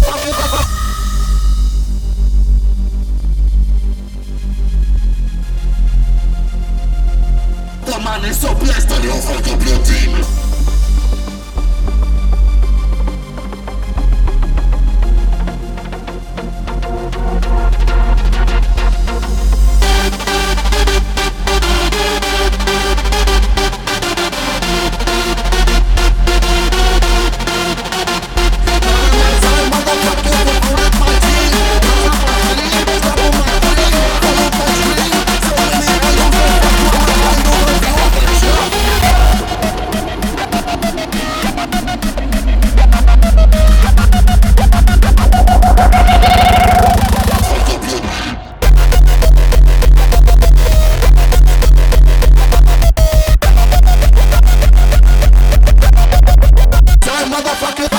motherfucker. The man is so blessed that he'll fuck up your team. motherfucker.